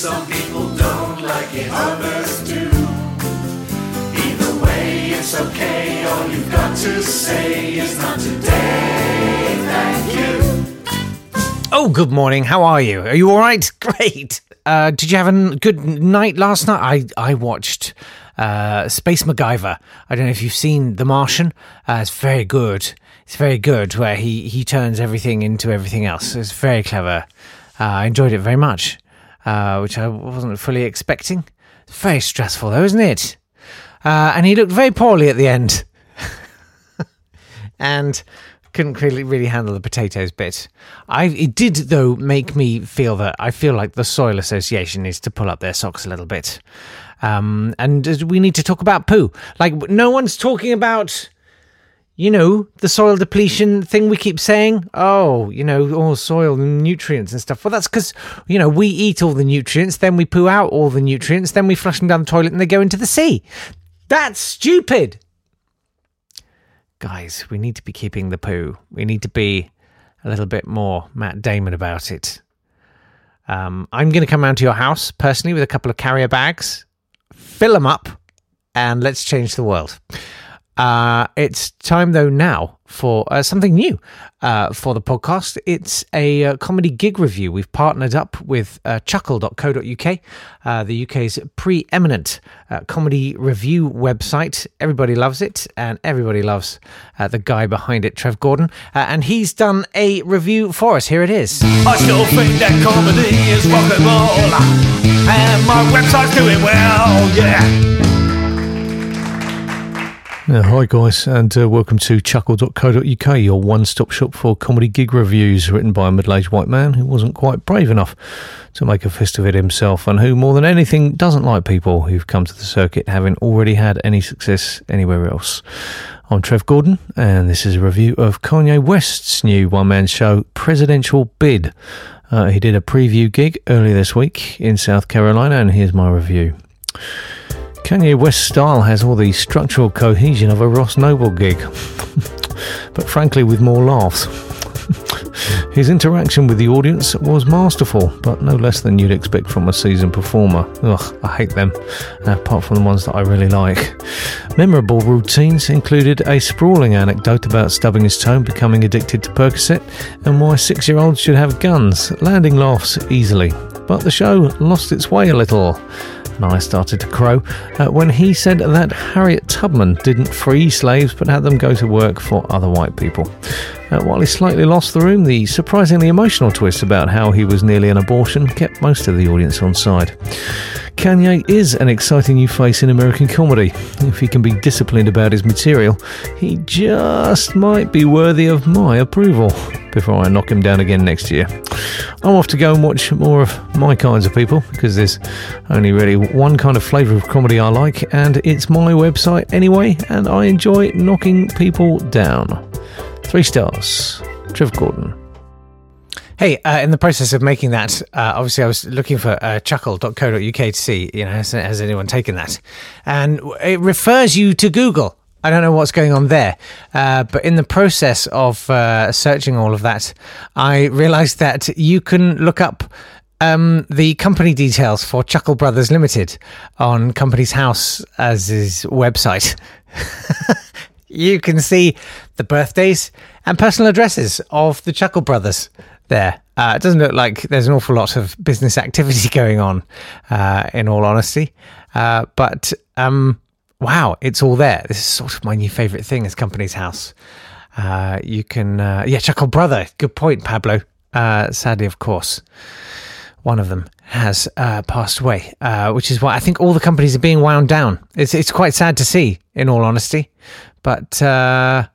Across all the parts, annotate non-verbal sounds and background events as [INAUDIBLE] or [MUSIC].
Some people don't like it, others do. Either way, it's okay. All you've got to say is not today. Thank you. Oh, good morning. How are you? Are you all right? [LAUGHS] Great. Uh, did you have a good night last night? I I watched uh, Space MacGyver. I don't know if you've seen The Martian. Uh, it's very good. It's very good where he he turns everything into everything else. It's very clever. Uh, I enjoyed it very much, uh, which I wasn't fully expecting. It's very stressful, though, isn't it? Uh, and he looked very poorly at the end. [LAUGHS] and couldn't really really handle the potatoes bit. I it did though make me feel that I feel like the Soil Association needs to pull up their socks a little bit, um, and uh, we need to talk about poo. Like no one's talking about. You know, the soil depletion thing we keep saying. Oh, you know, all soil and nutrients and stuff. Well, that's because, you know, we eat all the nutrients, then we poo out all the nutrients, then we flush them down the toilet and they go into the sea. That's stupid guys, we need to be keeping the poo. We need to be a little bit more Matt Damon about it. Um, I'm going to come round to your house personally with a couple of carrier bags, fill them up, and let's change the world. Uh, it's time though now for uh, something new uh, for the podcast. It's a uh, comedy gig review. We've partnered up with uh, chuckle.co.uk, uh, the UK's preeminent comedy review website. Everybody loves it, and everybody loves the guy behind it, Trev Gordon. And he's done a review for us. Here it is. I still think that comedy is rock and roll. And my website's doing well, yeah. Uh, hi, guys, and uh, welcome to chuckle.co.uk, your one stop shop for comedy gig reviews written by a middle aged white man who wasn't quite brave enough to make a fist of it himself and who, more than anything, doesn't like people who've come to the circuit having already had any success anywhere else. I'm Trev Gordon, and this is a review of Kanye West's new one man show, Presidential Bid. Uh, he did a preview gig earlier this week in South Carolina, and here's my review. Kanye West's style has all the structural cohesion of a Ross Noble gig, [LAUGHS] but frankly with more laughs. His interaction with the audience was masterful, but no less than you'd expect from a seasoned performer. Ugh, I hate them, apart from the ones that I really like. Memorable routines included a sprawling anecdote about stubbing his toe, becoming addicted to Percocet, and why six year olds should have guns, landing laughs easily. But the show lost its way a little and I started to crow uh, when he said that Harriet Tubman didn't free slaves but had them go to work for other white people. Uh, while he slightly lost the room, the surprisingly emotional twist about how he was nearly an abortion kept most of the audience on side. Kanye is an exciting new face in American comedy. If he can be disciplined about his material, he just might be worthy of my approval before I knock him down again next year. I'm off to go and watch more of my kinds of people because there's only really one kind of flavour of comedy I like, and it's my website anyway, and I enjoy knocking people down. Three stars. Trev Gordon. Hey, uh, in the process of making that, uh, obviously I was looking for uh, chuckle.co.uk to see, you know, has, has anyone taken that? And it refers you to Google. I don't know what's going on there. Uh, but in the process of uh, searching all of that, I realized that you can look up um, the company details for Chuckle Brothers Limited on Companies House as his website. [LAUGHS] you can see the birthdays and personal addresses of the Chuckle Brothers there. Uh, it doesn't look like there's an awful lot of business activity [LAUGHS] going on, uh, in all honesty. Uh, but um, wow, it's all there. This is sort of my new favourite thing is Companies House. Uh, you can, uh, yeah, Chuckle Brother. Good point, Pablo. Uh, sadly, of course, one of them has uh, passed away, uh, which is why I think all the companies are being wound down. It's it's quite sad to see, in all honesty. But uh,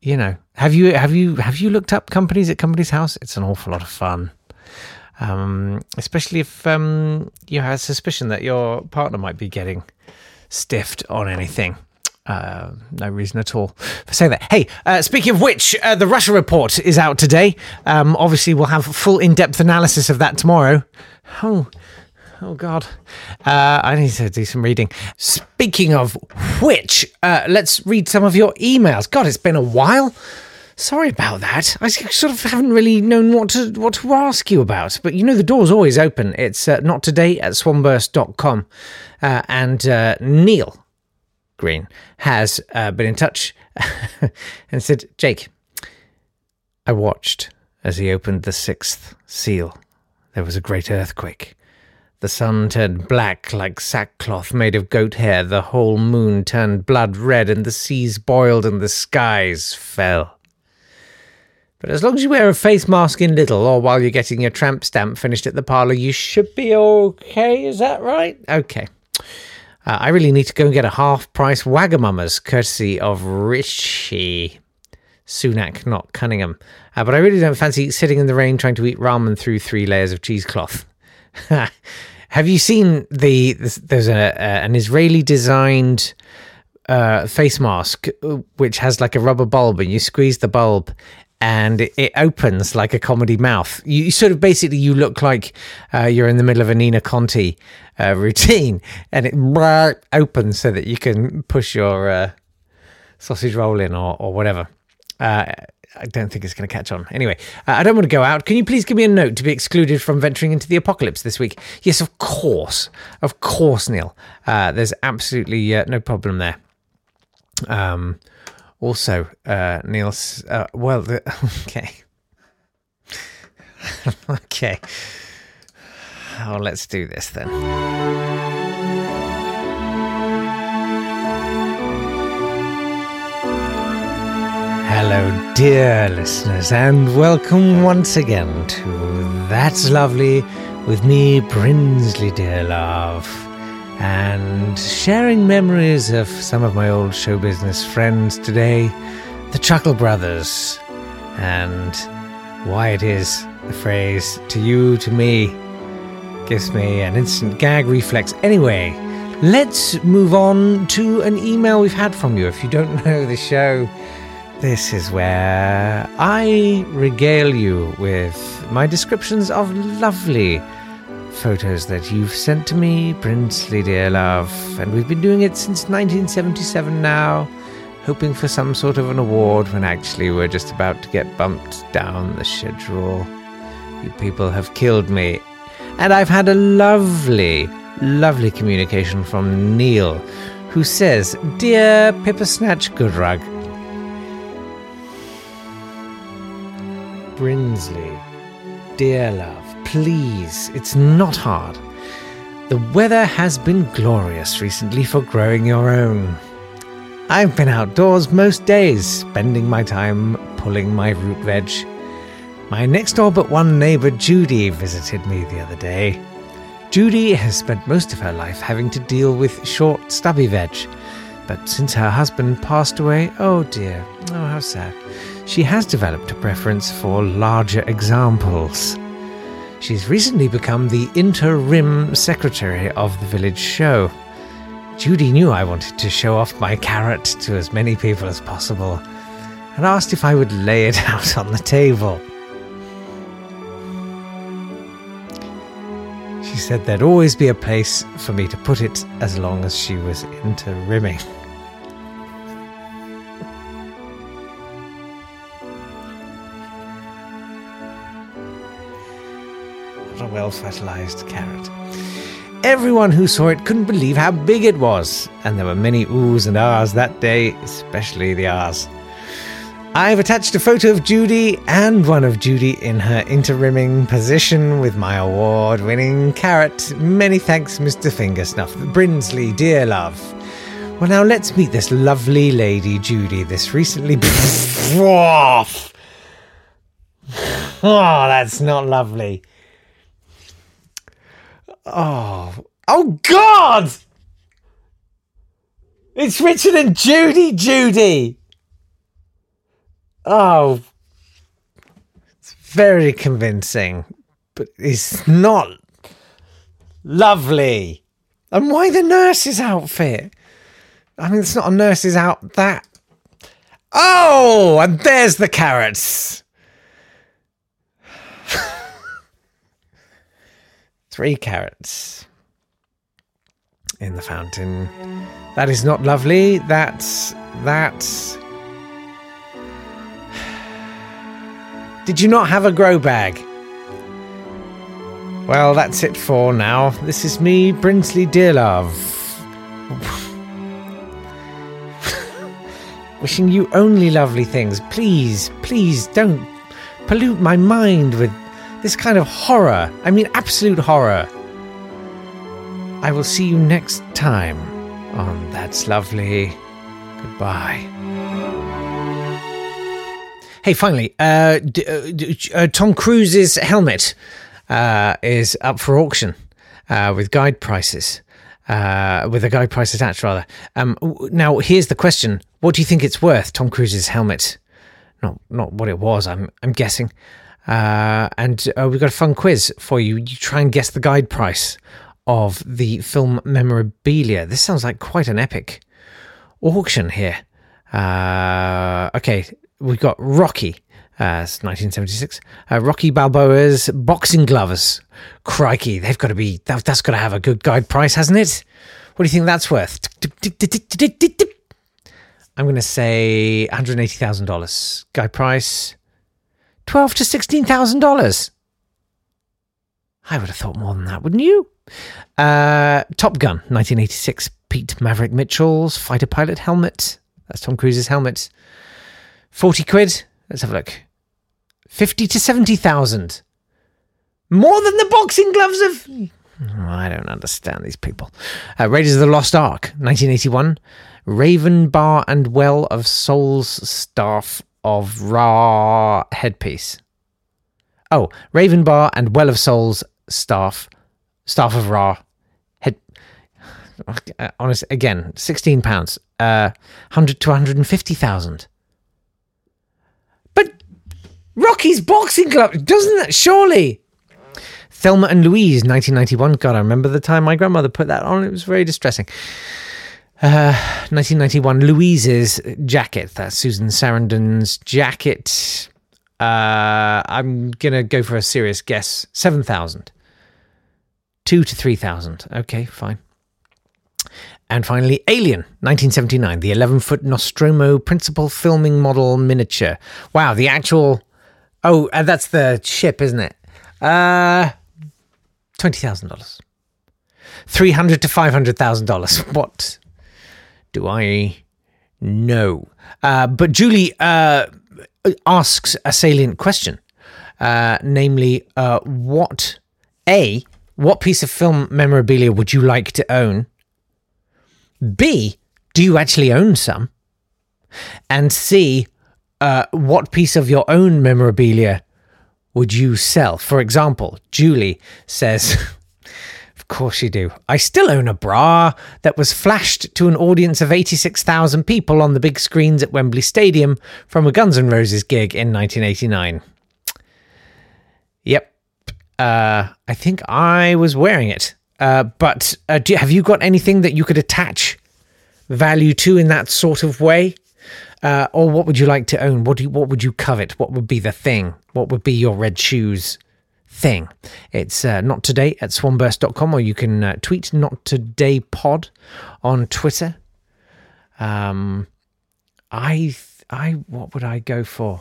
you know, have you have you have you looked up companies at Companies House? It's an awful lot of fun. Um, especially if um, you have a suspicion that your partner might be getting stiffed on anything. Uh, no reason at all for saying that. Hey, uh, speaking of which, uh, the Russia report is out today. Um, obviously, we'll have full in-depth analysis of that tomorrow. Oh, oh God, uh, I need to do some reading. Speaking of which, uh, let's read some of your emails. God, it's been a while. Sorry about that. I sort of haven't really known what to what to ask you about. But you know, the door's always open. It's uh, not today at swanburst.com. Uh, and uh, Neil Green has uh, been in touch [LAUGHS] and said, Jake, I watched as he opened the sixth seal. There was a great earthquake. The sun turned black like sackcloth made of goat hair. The whole moon turned blood red, and the seas boiled and the skies fell. But as long as you wear a face mask in Lidl or while you're getting your tramp stamp finished at the parlour, you should be okay. Is that right? Okay. Uh, I really need to go and get a half price Wagamama's courtesy of Rishi Sunak, not Cunningham. Uh, but I really don't fancy sitting in the rain trying to eat ramen through three layers of cheesecloth. [LAUGHS] Have you seen the? There's a, an Israeli designed uh, face mask uh, which has like a rubber bulb, and you squeeze the bulb, and it, opens like a comedy mouth. You, sort of basically you look like uh, you're in the middle of a Nina Conti uh, [LAUGHS] routine, and it brah, opens so that you can push your uh, sausage roll in or or whatever. Uh, I don't think it's going to catch on. Anyway, uh, I don't want to go out. Can you please give me a note to be excluded from venturing into the apocalypse this week? Yes, of course. Of course, Neil. Uh, there's absolutely no problem there. Um, also, uh, Neil's. Uh, well, the, [LAUGHS] okay. [LAUGHS] okay. Oh, let's do this then. Hello, dear listeners, and welcome once again to That's Lovely with me, Brinsley, dear love, and sharing memories of some of my old show business friends today, the Chuckle Brothers, and why it is the phrase to you, to me, gives me an instant gag reflex. Anyway, let's move on to an email we've had from you. If you don't [LAUGHS] know the show, this is where I regale you with my descriptions of lovely photos that you've sent to me, Brinsley dear love. And we've been doing it since 1977 now, hoping for some sort of an award when actually we're just about to get bumped down the schedule. You people have killed me. And I've had a lovely, lovely communication from Neil, who says, Dear Pippersnatch Goodrug, Brinsley, dear love, please, it's not hard. The weather has been glorious recently for growing your own. I've been outdoors most days, spending my time pulling my root veg. My next door but one neighbour, Judy, visited me the other day. Judy has spent most of her life having to deal with short, stubby veg. But since her husband passed away, oh dear, oh how sad, she has developed a preference for larger examples. She's recently become the interim secretary of the village show. Judy knew I wanted to show off my carrot to as many people as possible and asked if I would lay it [LAUGHS] out on the table. She said there'd always be a place for me to put it as long as she was into fertilized carrot. Everyone who saw it couldn't believe how big it was, and there were many oohs and ahs that day, especially the ahs. I've attached a photo of Judy and one of Judy in her interrimming position with my award winning carrot. Many thanks, Mr. Fingersnuff. Brinsley, dear love. Well, now let's meet this lovely lady, Judy, this recently. [SIGHS] [SIGHS] Oh, that's not lovely. Oh, oh God! It's Richard and Judy, Judy. Oh, it's very convincing, but it's not lovely. And why the nurse's outfit? I mean, it's not a nurse's out that. Oh, and there's the carrots. Three carrots in the fountain. That is not lovely. That's. That's. [SIGHS] Did you not have a grow bag? Well, that's it for now. This is me, Brinsley Dearlove. [LAUGHS] Wishing you only lovely things. Please, please don't pollute my mind with this kind of horror. I mean, absolute horror. I will see you next time on That's Lovely. Goodbye. Hey, finally, uh, d- uh, d- uh, Tom Cruise's helmet uh, is up for auction uh, with guide prices. Uh, with a guide price attached, rather. Um, now, here's the question: What do you think it's worth? Tom Cruise's helmet, not not what it was. I'm I'm guessing. Uh, and uh, we've got a fun quiz for you. You try and guess the guide price of the film memorabilia. This sounds like quite an epic auction here. Uh, okay, we've got Rocky. Uh, it's 1976. Uh, Rocky Balboa's boxing gloves. Crikey, they've got to be. That, that's got to have a good guide price, hasn't it? What do you think that's worth? I'm going to say $180,000. Guide price twelve to sixteen thousand dollars. I would have thought more than that, wouldn't you? Uh, Top Gun, 1986. Pete Maverick Mitchell's fighter pilot helmet. That's Tom Cruise's helmet. 40 quid. Let's have a look. 50 to 70,000. More than the boxing gloves of. Oh, I don't understand these people. Uh, Raiders of the Lost Ark, 1981. Raven Bar and Well of Souls Staff of Ra headpiece. Oh, Raven Bar and Well of Souls staff, staff of Ra head. [SIGHS] Honest, again, sixteen pounds, uh, hundred to one hundred and fifty thousand. But Rocky's boxing glove doesn't that surely? Thelma and Louise, 1991. God, I remember the time my grandmother put that on. It was very distressing. Uh, 1991, Louise's jacket. That's Susan Sarandon's jacket. Uh, I'm gonna go for a serious guess. Seven thousand. Two to three thousand. Okay, fine. And finally, Alien, 1979, the 11 foot Nostromo principal filming model miniature. Wow, the actual. Oh, uh, that's the ship, isn't it? Uh, $20,000. 300 to $500,000. [LAUGHS] What do I know? Uh, but Julie uh, asks a salient question, uh, namely, uh, what a what piece of film memorabilia would you like to own? B, do you actually own some? And C, uh, what piece of your own memorabilia would you sell? For example, Julie says. [LAUGHS] Course you do. I still own a bra that was flashed to an audience of 86,000 people on the big screens at Wembley Stadium from a Guns N' Roses gig in 1989. Yep. Uh, I think I was wearing it. Uh, but uh, do, have you got anything that you could attach value to in that sort of way? Uh, or what would you like to own? What you, what would you covet? What would be the thing? What would be your red shoes? Thing. It's uh, not today at swanburst.com, or you can uh, tweet not today pod on Twitter. Um, I, I, what would I go for?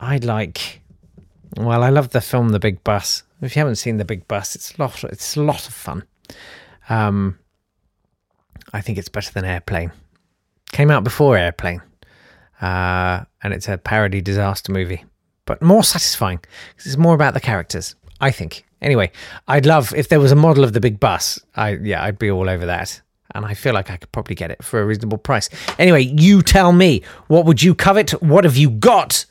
I'd like, Well, I love the film The Big Bus. If you haven't seen The Big Bus, it's a lot. It's a lot of fun. Um, I think it's better than Airplane. Came out before Airplane, uh, and it's a parody disaster movie, but more satisfying 'cause it's more about the characters. I think. Anyway, I'd love if there was a model of the big bus. I yeah, I'd be all over that. And I feel like I could probably get it for a reasonable price. Anyway, you tell me what would you covet? What have you got?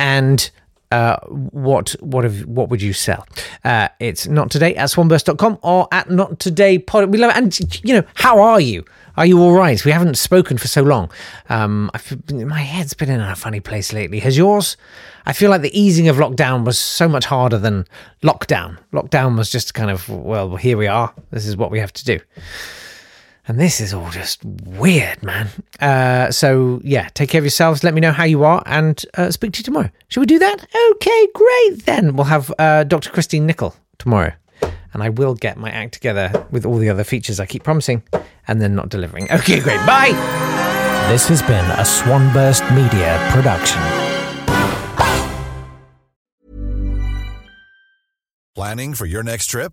And uh, what what have what would you sell? Uh, it's not today at swanburst.com or at not today pod. We love it. And you know, how are you? Are you all right? We haven't spoken for so long. Um, my head's been in a funny place lately. Has yours? I feel like the easing of lockdown was so much harder than lockdown. Lockdown was just kind of well, here we are. This is what we have to do. And this is all just weird, man. Uh, so, yeah, take care of yourselves. Let me know how you are and uh, speak to you tomorrow. Should we do that? Okay, great. Then we'll have uh, Dr. Christine Nickel tomorrow. And I will get my act together with all the other features I keep promising and then not delivering. [LAUGHS] Okay, great. Bye. This has been a Swanburst Media production. Planning for your next trip?